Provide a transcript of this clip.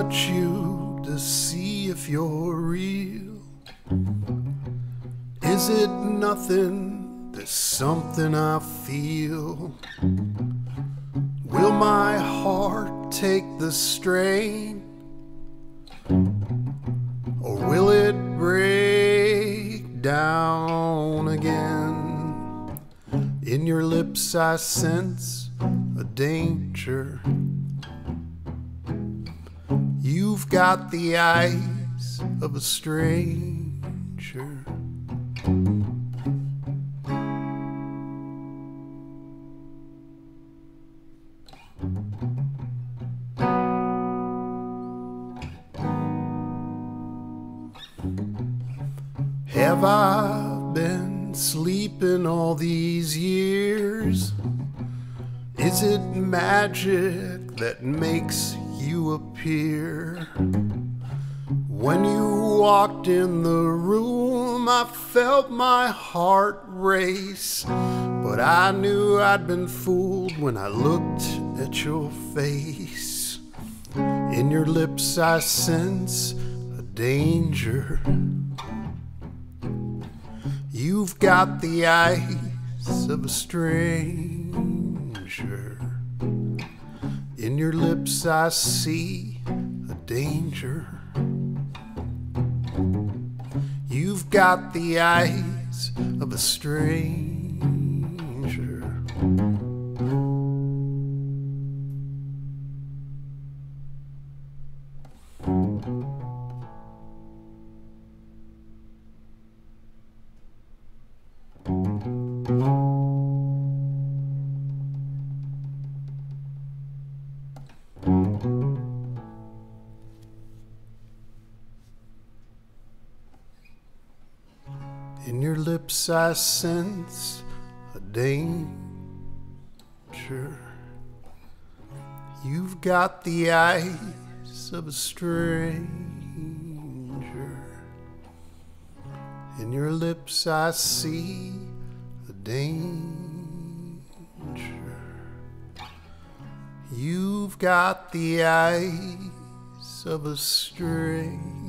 touch you to see if you're real? Is it nothing? There's something I feel. Will my heart take the strain? Or will it break down again? In your lips, I sense a danger. You've got the eyes of a stranger. Have I been sleeping all these years? Is it magic that makes you appear? When you walked in the room, I felt my heart race. But I knew I'd been fooled when I looked at your face. In your lips, I sense a danger. You've got the eyes of a stranger. Your lips, I see a danger. You've got the eyes of a stranger. In your lips, I sense a danger. You've got the eyes of a stranger. In your lips, I see a danger. You've got the eyes of a stranger.